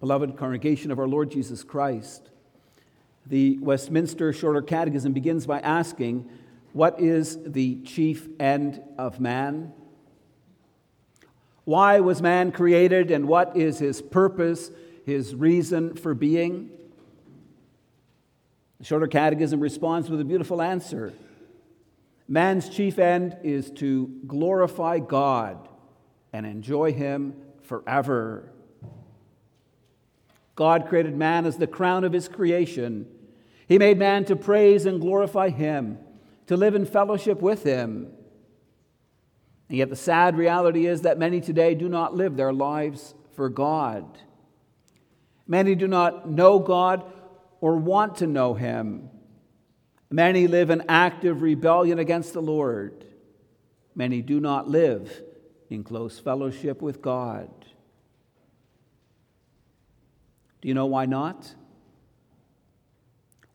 Beloved congregation of our Lord Jesus Christ, the Westminster Shorter Catechism begins by asking, What is the chief end of man? Why was man created and what is his purpose, his reason for being? The Shorter Catechism responds with a beautiful answer Man's chief end is to glorify God and enjoy Him forever. God created man as the crown of His creation. He made man to praise and glorify Him, to live in fellowship with Him. And yet, the sad reality is that many today do not live their lives for God. Many do not know God or want to know Him. Many live in active rebellion against the Lord. Many do not live in close fellowship with God. Do you know why not?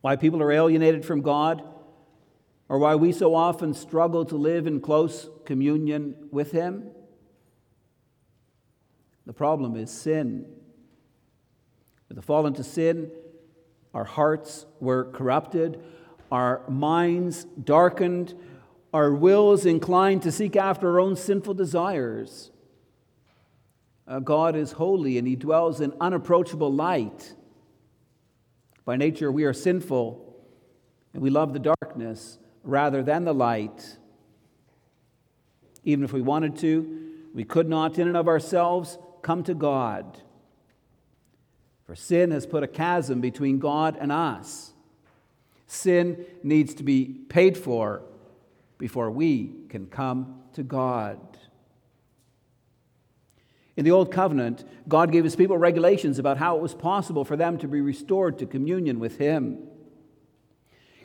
Why people are alienated from God? Or why we so often struggle to live in close communion with Him? The problem is sin. With the fall into sin, our hearts were corrupted, our minds darkened, our wills inclined to seek after our own sinful desires. Uh, God is holy and He dwells in unapproachable light. By nature, we are sinful and we love the darkness rather than the light. Even if we wanted to, we could not, in and of ourselves, come to God. For sin has put a chasm between God and us. Sin needs to be paid for before we can come to God. In the Old Covenant, God gave his people regulations about how it was possible for them to be restored to communion with him.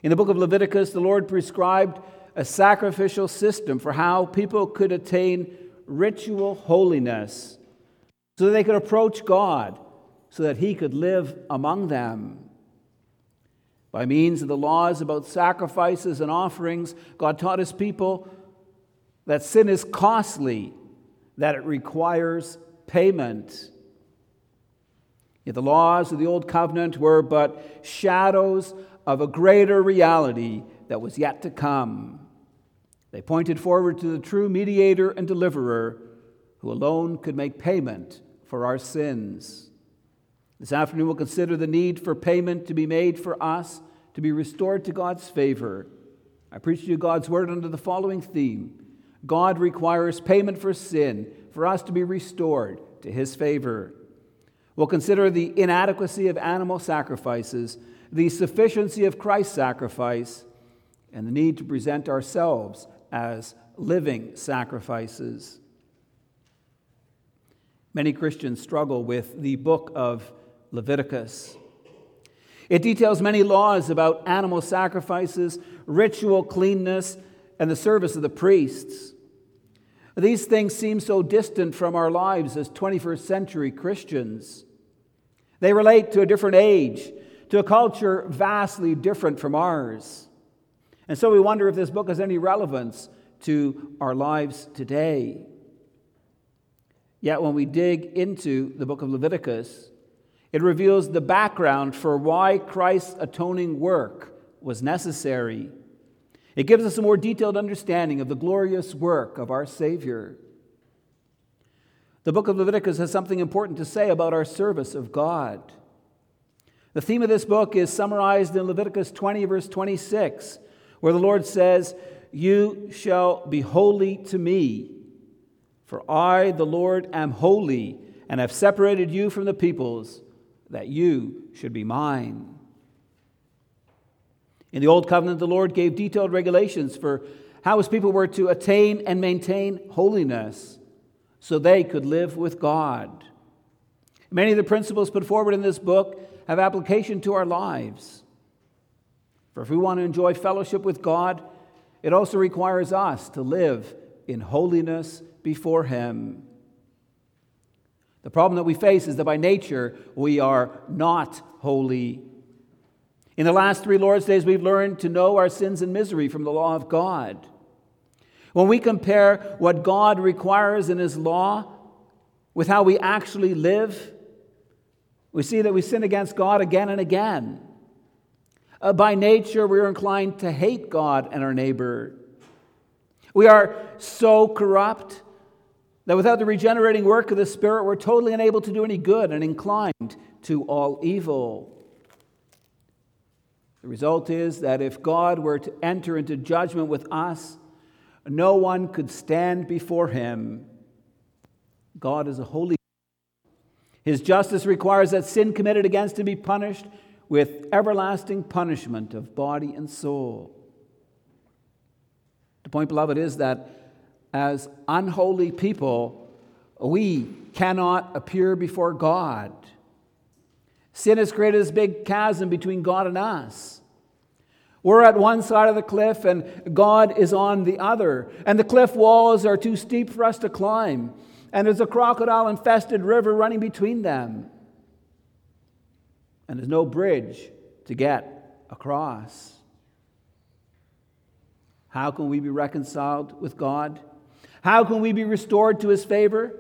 In the book of Leviticus, the Lord prescribed a sacrificial system for how people could attain ritual holiness so that they could approach God, so that He could live among them. By means of the laws about sacrifices and offerings, God taught His people that sin is costly, that it requires payment. Yet the laws of the Old Covenant were but shadows of a greater reality that was yet to come. They pointed forward to the true mediator and deliverer who alone could make payment for our sins. This afternoon, we'll consider the need for payment to be made for us to be restored to God's favor. I preach to you God's word under the following theme God requires payment for sin for us to be restored to his favor. We'll consider the inadequacy of animal sacrifices the sufficiency of Christ's sacrifice and the need to present ourselves as living sacrifices. Many Christians struggle with the book of Leviticus. It details many laws about animal sacrifices, ritual cleanness, and the service of the priests. These things seem so distant from our lives as 21st century Christians. They relate to a different age to a culture vastly different from ours. And so we wonder if this book has any relevance to our lives today. Yet when we dig into the book of Leviticus, it reveals the background for why Christ's atoning work was necessary. It gives us a more detailed understanding of the glorious work of our Savior. The book of Leviticus has something important to say about our service of God. The theme of this book is summarized in Leviticus 20, verse 26, where the Lord says, You shall be holy to me, for I, the Lord, am holy, and have separated you from the peoples, that you should be mine. In the Old Covenant, the Lord gave detailed regulations for how his people were to attain and maintain holiness so they could live with God. Many of the principles put forward in this book have application to our lives. For if we want to enjoy fellowship with God, it also requires us to live in holiness before Him. The problem that we face is that by nature we are not holy. In the last three Lord's Days, we've learned to know our sins and misery from the law of God. When we compare what God requires in His law with how we actually live, We see that we sin against God again and again. Uh, by nature, we are inclined to hate God and our neighbor. We are so corrupt that without the regenerating work of the Spirit, we're totally unable to do any good and inclined to all evil. The result is that if God were to enter into judgment with us, no one could stand before him. God is a holy God. his justice requires that sin committed against him be punished with everlasting punishment of body and soul. The point, beloved, is that as unholy people, we cannot appear before God. Sin has created this big chasm between God and us. We're at one side of the cliff and God is on the other. And the cliff walls are too steep for us to climb. And there's a crocodile infested river running between them. And there's no bridge to get across. How can we be reconciled with God? How can we be restored to his favor?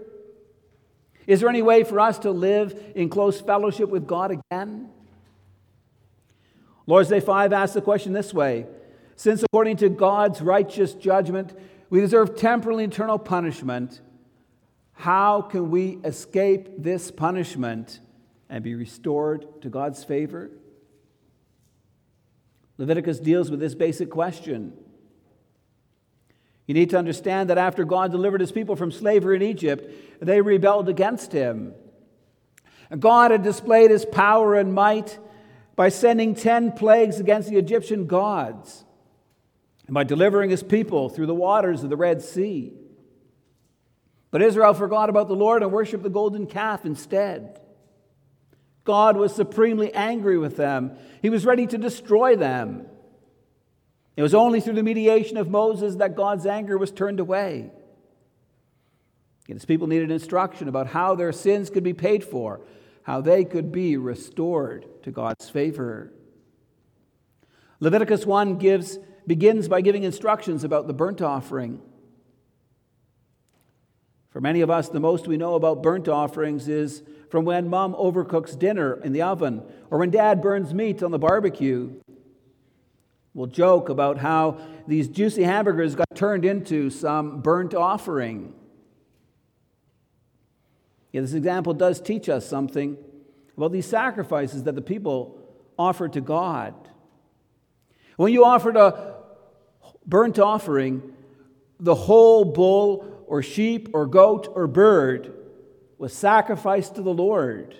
Is there any way for us to live in close fellowship with God again? Lord's Day 5 asks the question this way Since according to God's righteous judgment, we deserve temporal and eternal punishment, how can we escape this punishment and be restored to God's favor? Leviticus deals with this basic question. You need to understand that after God delivered his people from slavery in Egypt, they rebelled against him. God had displayed his power and might by sending 10 plagues against the Egyptian gods and by delivering his people through the waters of the Red Sea. But Israel forgot about the Lord and worshiped the golden calf instead. God was supremely angry with them. He was ready to destroy them. It was only through the mediation of Moses that God's anger was turned away. His people needed instruction about how their sins could be paid for, how they could be restored to God's favor. Leviticus 1 gives, begins by giving instructions about the burnt offering. For many of us, the most we know about burnt offerings is from when mom overcooks dinner in the oven or when dad burns meat on the barbecue. We'll joke about how these juicy hamburgers got turned into some burnt offering. Yeah, this example does teach us something about these sacrifices that the people offered to God. When you offered a burnt offering, the whole bull or sheep or goat or bird was sacrificed to the Lord.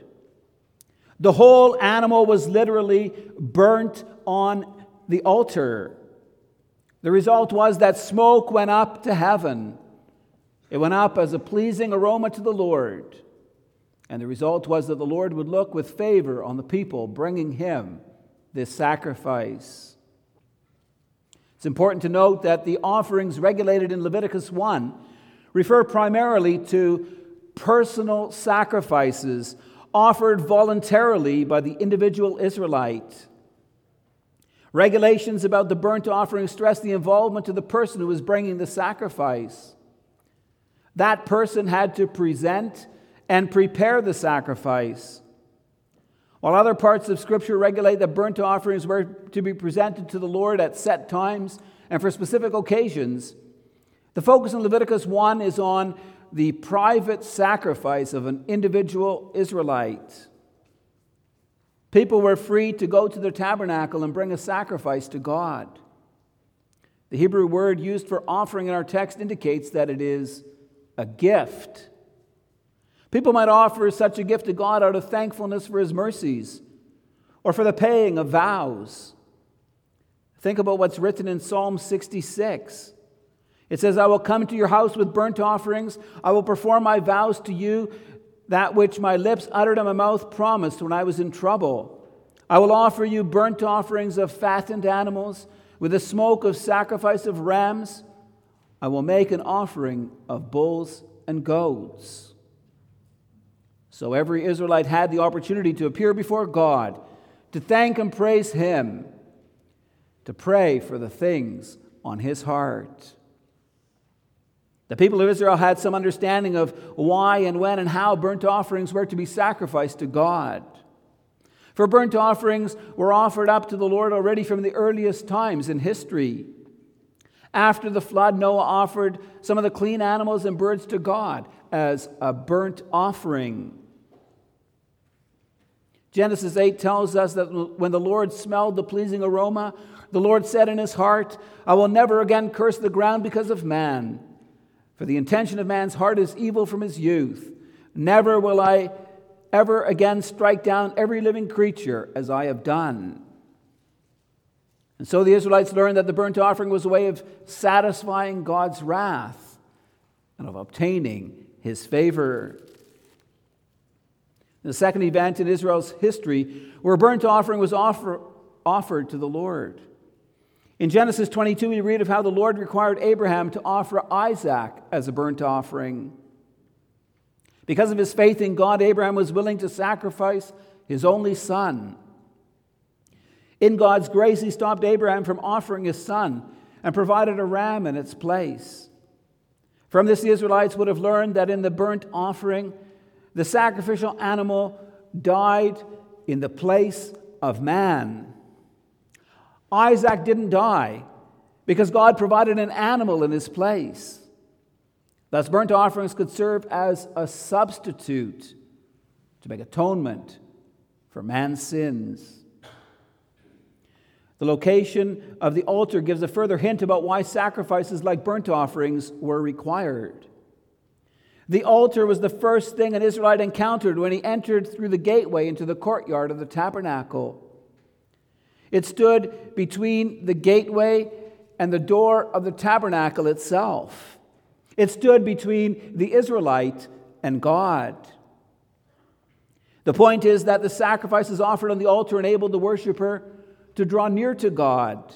The whole animal was literally burnt on the altar. The result was that smoke went up to heaven. It went up as a pleasing aroma to the Lord. And the result was that the Lord would look with favor on the people bringing him this sacrifice. It's important to note that the offerings regulated in Leviticus 1 refer primarily to personal sacrifices offered voluntarily by the individual Israelite. Regulations about the burnt offering stress the involvement of the person who was bringing the sacrifice. That person had to present and prepare the sacrifice. While other parts of Scripture regulate that burnt offerings were to be presented to the Lord at set times and for specific occasions, the focus in Leviticus 1 is on the private sacrifice of an individual Israelite. People were free to go to their tabernacle and bring a sacrifice to God. The Hebrew word used for offering in our text indicates that it is a gift. People might offer such a gift to God out of thankfulness for his mercies or for the paying of vows. Think about what's written in Psalm 66. It says, I will come to your house with burnt offerings. I will perform my vows to you, that which my lips uttered and my mouth promised when I was in trouble. I will offer you burnt offerings of fattened animals with the smoke of sacrifice of rams. I will make an offering of bulls and goats. So every Israelite had the opportunity to appear before God, to thank and praise Him, to pray for the things on His heart. The people of Israel had some understanding of why and when and how burnt offerings were to be sacrificed to God. For burnt offerings were offered up to the Lord already from the earliest times in history. After the flood, Noah offered some of the clean animals and birds to God as a burnt offering. Genesis 8 tells us that when the Lord smelled the pleasing aroma, the Lord said in his heart, I will never again curse the ground because of man. For the intention of man's heart is evil from his youth. Never will I ever again strike down every living creature as I have done. And so the Israelites learned that the burnt offering was a way of satisfying God's wrath and of obtaining his favor. The second event in Israel's history where a burnt offering was offer, offered to the Lord. In Genesis 22, we read of how the Lord required Abraham to offer Isaac as a burnt offering. Because of his faith in God, Abraham was willing to sacrifice his only son. In God's grace, he stopped Abraham from offering his son and provided a ram in its place. From this, the Israelites would have learned that in the burnt offering, the sacrificial animal died in the place of man. Isaac didn't die because God provided an animal in his place. Thus, burnt offerings could serve as a substitute to make atonement for man's sins. The location of the altar gives a further hint about why sacrifices like burnt offerings were required. The altar was the first thing an Israelite encountered when he entered through the gateway into the courtyard of the tabernacle. It stood between the gateway and the door of the tabernacle itself. It stood between the Israelite and God. The point is that the sacrifices offered on the altar enabled the worshiper to draw near to God.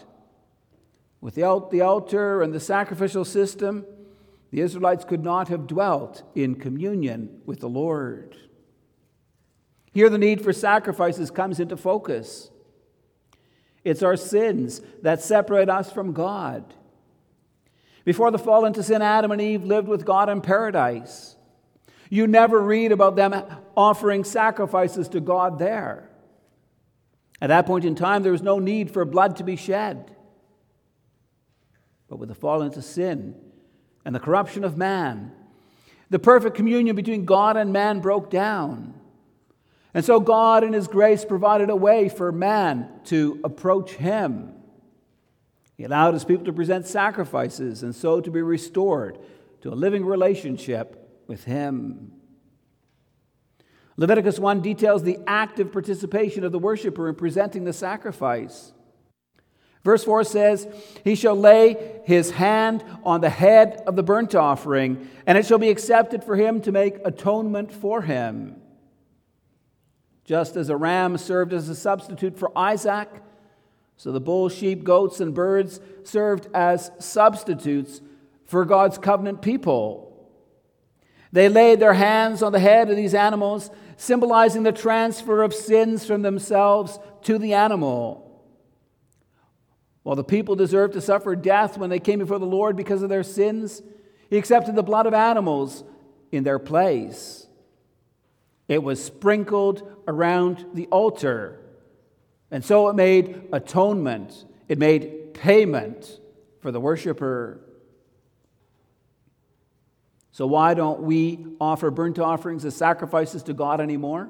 Without the altar and the sacrificial system, the Israelites could not have dwelt in communion with the Lord. Here, the need for sacrifices comes into focus. It's our sins that separate us from God. Before the fall into sin, Adam and Eve lived with God in paradise. You never read about them offering sacrifices to God there. At that point in time, there was no need for blood to be shed. But with the fall into sin and the corruption of man, the perfect communion between God and man broke down. And so God, in His grace, provided a way for man to approach Him. He allowed his people to present sacrifices and so to be restored to a living relationship with him. Leviticus 1 details the active participation of the worshiper in presenting the sacrifice. Verse 4 says, He shall lay his hand on the head of the burnt offering, and it shall be accepted for him to make atonement for him. Just as a ram served as a substitute for Isaac, so the bulls, sheep, goats, and birds served as substitutes for God's covenant people. They laid their hands on the head of these animals, symbolizing the transfer of sins from themselves to the animal. While the people deserved to suffer death when they came before the Lord because of their sins, He accepted the blood of animals in their place. It was sprinkled around the altar and so it made atonement, it made payment for the worshiper. So, why don't we offer burnt offerings as sacrifices to God anymore?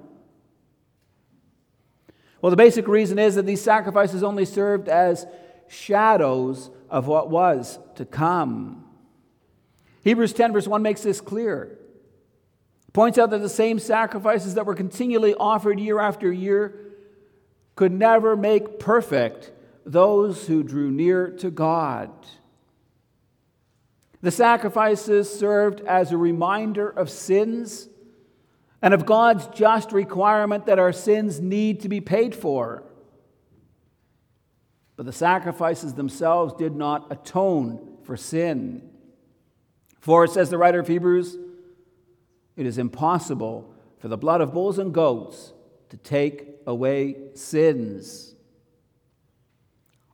Well, the basic reason is that these sacrifices only served as shadows of what was to come. Hebrews 10, verse 1 makes this clear. Points out that the same sacrifices that were continually offered year after year could never make perfect those who drew near to God. The sacrifices served as a reminder of sins and of God's just requirement that our sins need to be paid for. But the sacrifices themselves did not atone for sin. For, it says the writer of Hebrews, it is impossible for the blood of bulls and goats to take away sins.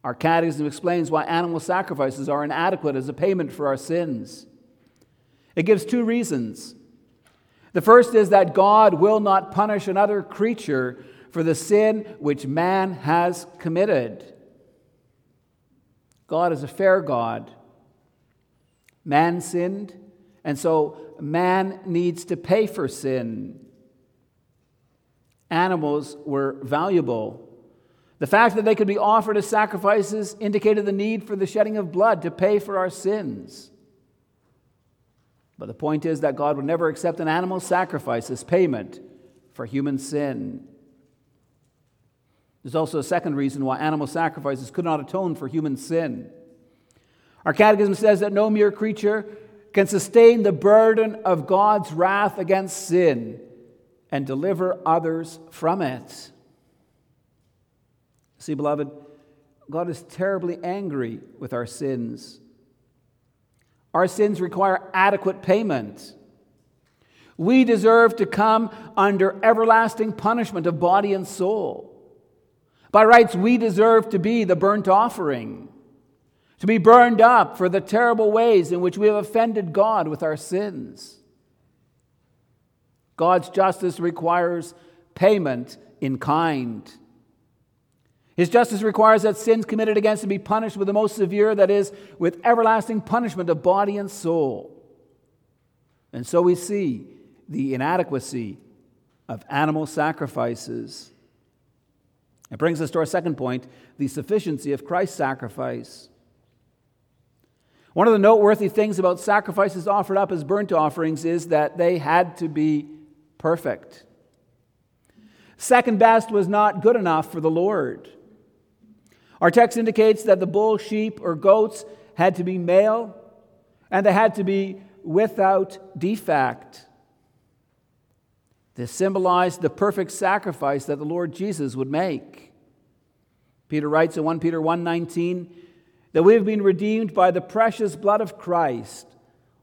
Our catechism explains why animal sacrifices are inadequate as a payment for our sins. It gives two reasons. The first is that God will not punish another creature for the sin which man has committed. God is a fair God. Man sinned, and so man needs to pay for sin. Animals were valuable. The fact that they could be offered as sacrifices indicated the need for the shedding of blood to pay for our sins. But the point is that God would never accept an animal sacrifice as payment for human sin. There's also a second reason why animal sacrifices could not atone for human sin. Our catechism says that no mere creature can sustain the burden of God's wrath against sin and deliver others from it. See, beloved, God is terribly angry with our sins. Our sins require adequate payment. We deserve to come under everlasting punishment of body and soul. By rights, we deserve to be the burnt offering, to be burned up for the terrible ways in which we have offended God with our sins. God's justice requires payment in kind. His justice requires that sins committed against him be punished with the most severe, that is, with everlasting punishment of body and soul. And so we see the inadequacy of animal sacrifices. It brings us to our second point the sufficiency of Christ's sacrifice. One of the noteworthy things about sacrifices offered up as burnt offerings is that they had to be perfect. Second best was not good enough for the Lord. Our text indicates that the bull, sheep, or goats had to be male and they had to be without defect. This symbolized the perfect sacrifice that the Lord Jesus would make. Peter writes in 1 Peter 1:19 that we have been redeemed by the precious blood of Christ,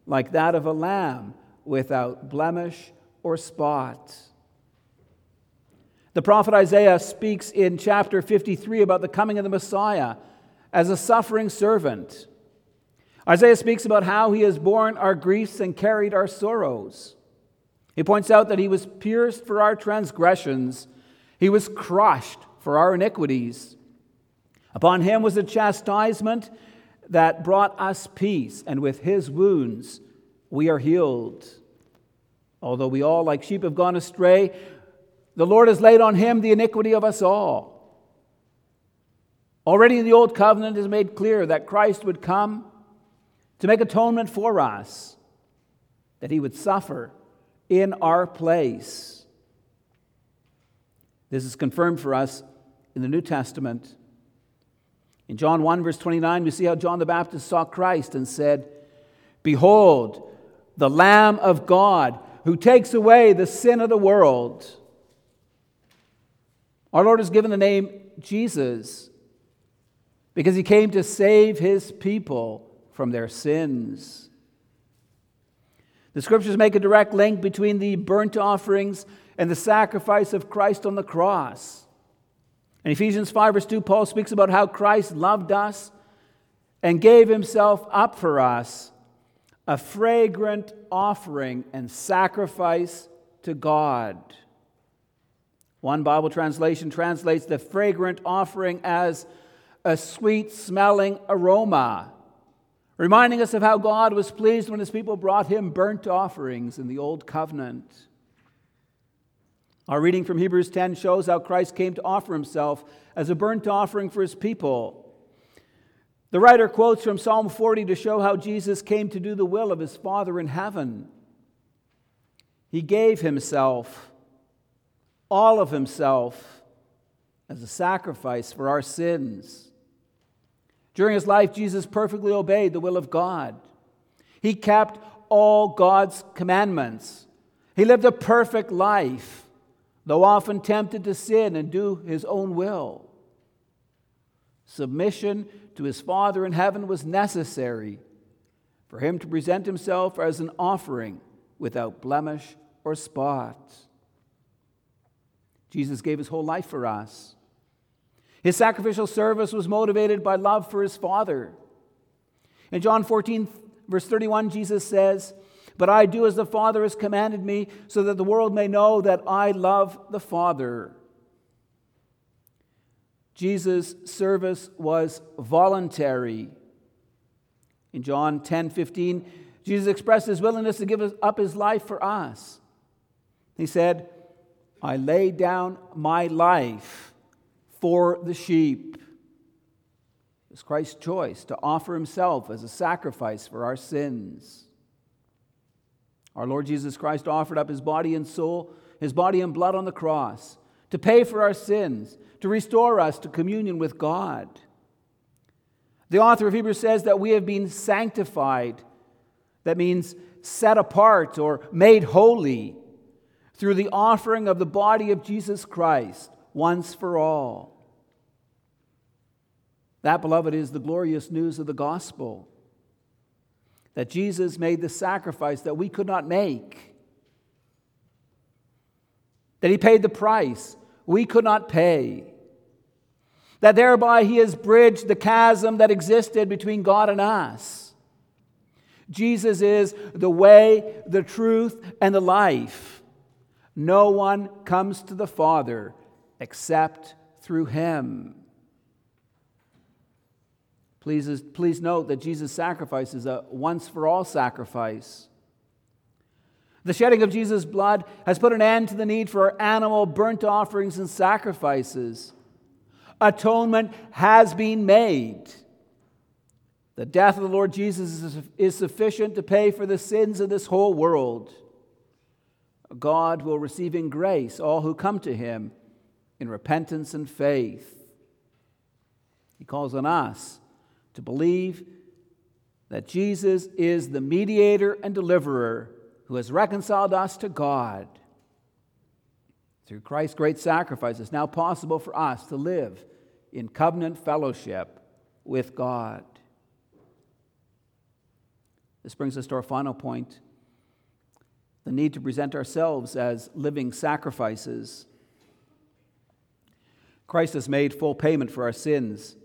like that of a lamb without blemish or spot. The prophet Isaiah speaks in chapter 53 about the coming of the Messiah as a suffering servant. Isaiah speaks about how he has borne our griefs and carried our sorrows. He points out that he was pierced for our transgressions, he was crushed for our iniquities. Upon him was a chastisement that brought us peace, and with his wounds we are healed. Although we all, like sheep, have gone astray, the Lord has laid on him the iniquity of us all. Already in the Old Covenant is made clear that Christ would come to make atonement for us, that he would suffer in our place. This is confirmed for us in the New Testament. In John 1, verse 29, we see how John the Baptist saw Christ and said, Behold, the Lamb of God who takes away the sin of the world. Our Lord is given the name Jesus because he came to save his people from their sins. The scriptures make a direct link between the burnt offerings and the sacrifice of Christ on the cross. In Ephesians 5, verse 2, Paul speaks about how Christ loved us and gave himself up for us, a fragrant offering and sacrifice to God. One Bible translation translates the fragrant offering as a sweet smelling aroma, reminding us of how God was pleased when his people brought him burnt offerings in the Old Covenant. Our reading from Hebrews 10 shows how Christ came to offer himself as a burnt offering for his people. The writer quotes from Psalm 40 to show how Jesus came to do the will of his Father in heaven. He gave himself all of himself as a sacrifice for our sins. During his life, Jesus perfectly obeyed the will of God. He kept all God's commandments. He lived a perfect life, though often tempted to sin and do his own will. Submission to his Father in heaven was necessary for him to present himself as an offering without blemish or spot. Jesus gave his whole life for us. His sacrificial service was motivated by love for his Father. In John 14, verse 31, Jesus says, But I do as the Father has commanded me, so that the world may know that I love the Father. Jesus' service was voluntary. In John 10 15, Jesus expressed his willingness to give up his life for us. He said, I lay down my life for the sheep. It was Christ's choice to offer himself as a sacrifice for our sins. Our Lord Jesus Christ offered up his body and soul, his body and blood on the cross to pay for our sins, to restore us to communion with God. The author of Hebrews says that we have been sanctified. That means set apart or made holy through the offering of the body of Jesus Christ once for all. That, beloved, is the glorious news of the gospel that Jesus made the sacrifice that we could not make, that he paid the price we could not pay, that thereby he has bridged the chasm that existed between God and us. Jesus is the way, the truth, and the life. No one comes to the Father except through him. Please, please note that Jesus' sacrifice is a once for all sacrifice. The shedding of Jesus' blood has put an end to the need for animal burnt offerings and sacrifices. Atonement has been made. The death of the Lord Jesus is sufficient to pay for the sins of this whole world. God will receive in grace all who come to him in repentance and faith. He calls on us to believe that Jesus is the mediator and deliverer who has reconciled us to God. Through Christ's great sacrifice, it's now possible for us to live in covenant fellowship with God. This brings us to our final point the need to present ourselves as living sacrifices. Christ has made full payment for our sins.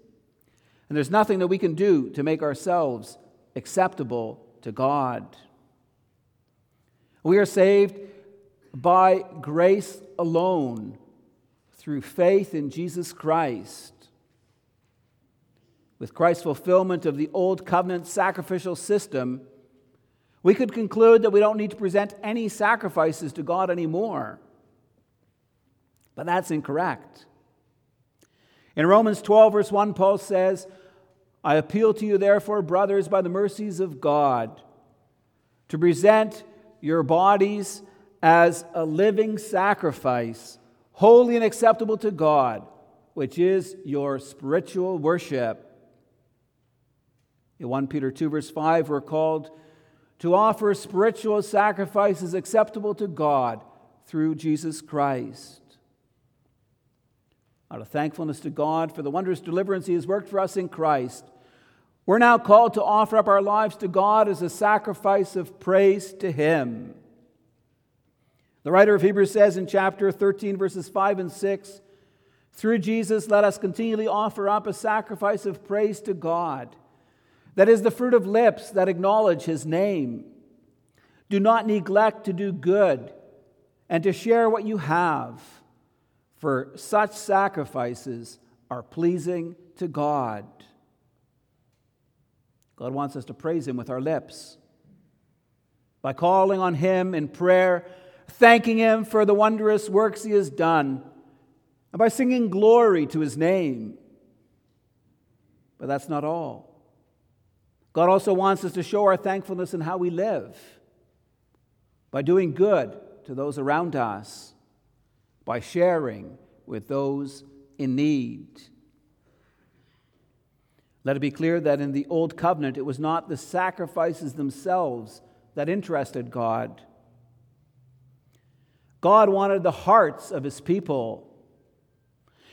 And there's nothing that we can do to make ourselves acceptable to God. We are saved by grace alone through faith in Jesus Christ. With Christ's fulfillment of the Old Covenant sacrificial system, we could conclude that we don't need to present any sacrifices to God anymore. But that's incorrect. In Romans 12, verse 1, Paul says, I appeal to you, therefore, brothers, by the mercies of God, to present your bodies as a living sacrifice, holy and acceptable to God, which is your spiritual worship. In 1 Peter 2, verse 5, we're called to offer spiritual sacrifices acceptable to God through Jesus Christ. Out of thankfulness to God for the wondrous deliverance He has worked for us in Christ, we're now called to offer up our lives to God as a sacrifice of praise to Him. The writer of Hebrews says in chapter 13, verses 5 and 6 Through Jesus, let us continually offer up a sacrifice of praise to God. That is the fruit of lips that acknowledge His name. Do not neglect to do good and to share what you have for such sacrifices are pleasing to God. God wants us to praise Him with our lips by calling on Him in prayer, thanking Him for the wondrous works He has done, and by singing glory to His name. But that's not all. God also wants us to show our thankfulness in how we live by doing good to those around us by sharing with those in need. Let it be clear that in the Old Covenant, it was not the sacrifices themselves that interested God. God wanted the hearts of his people.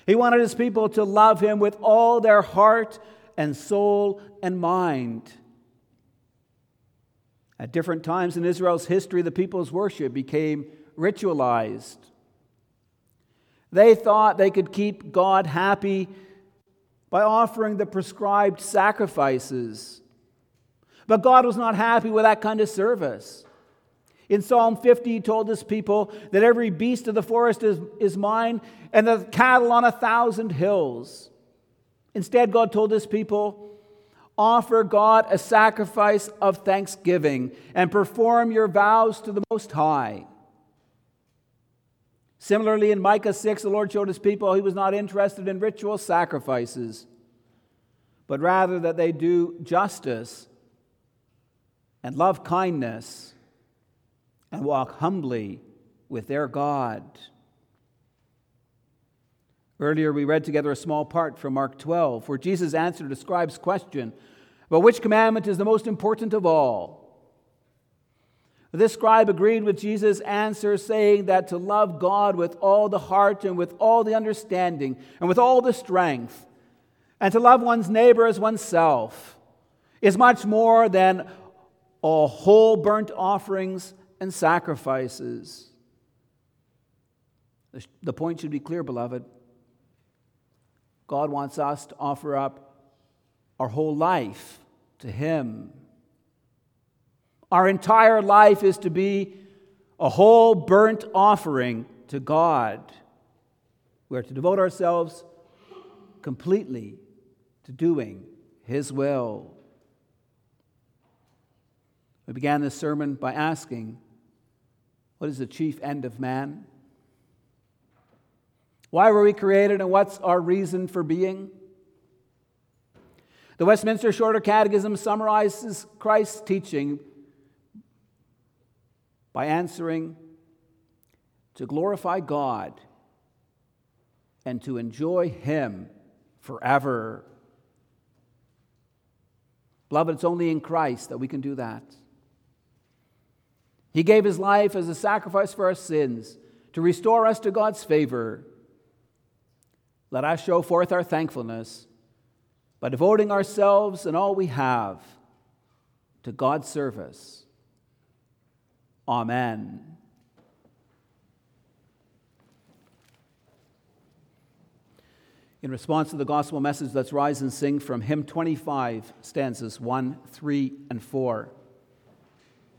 He wanted his people to love him with all their heart and soul and mind. At different times in Israel's history, the people's worship became ritualized. They thought they could keep God happy by offering the prescribed sacrifices. But God was not happy with that kind of service. In Psalm 50, he told his people that every beast of the forest is, is mine and the cattle on a thousand hills. Instead, God told his people, offer God a sacrifice of thanksgiving and perform your vows to the Most High. Similarly, in Micah 6, the Lord showed his people he was not interested in ritual sacrifices, but rather that they do justice and love kindness and walk humbly with their God. Earlier, we read together a small part from Mark 12, where Jesus answered a scribe's question about which commandment is the most important of all. This scribe agreed with Jesus' answer, saying that to love God with all the heart and with all the understanding and with all the strength, and to love one's neighbor as oneself, is much more than all whole burnt offerings and sacrifices. The point should be clear, beloved. God wants us to offer up our whole life to Him. Our entire life is to be a whole burnt offering to God. We are to devote ourselves completely to doing His will. We began this sermon by asking, What is the chief end of man? Why were we created and what's our reason for being? The Westminster Shorter Catechism summarizes Christ's teaching by answering to glorify God and to enjoy Him forever. Beloved, it's only in Christ that we can do that. He gave His life as a sacrifice for our sins to restore us to God's favor. Let us show forth our thankfulness by devoting ourselves and all we have to God's service. Amen. In response to the gospel message, let's rise and sing from hymn 25, stanzas 1, 3, and 4.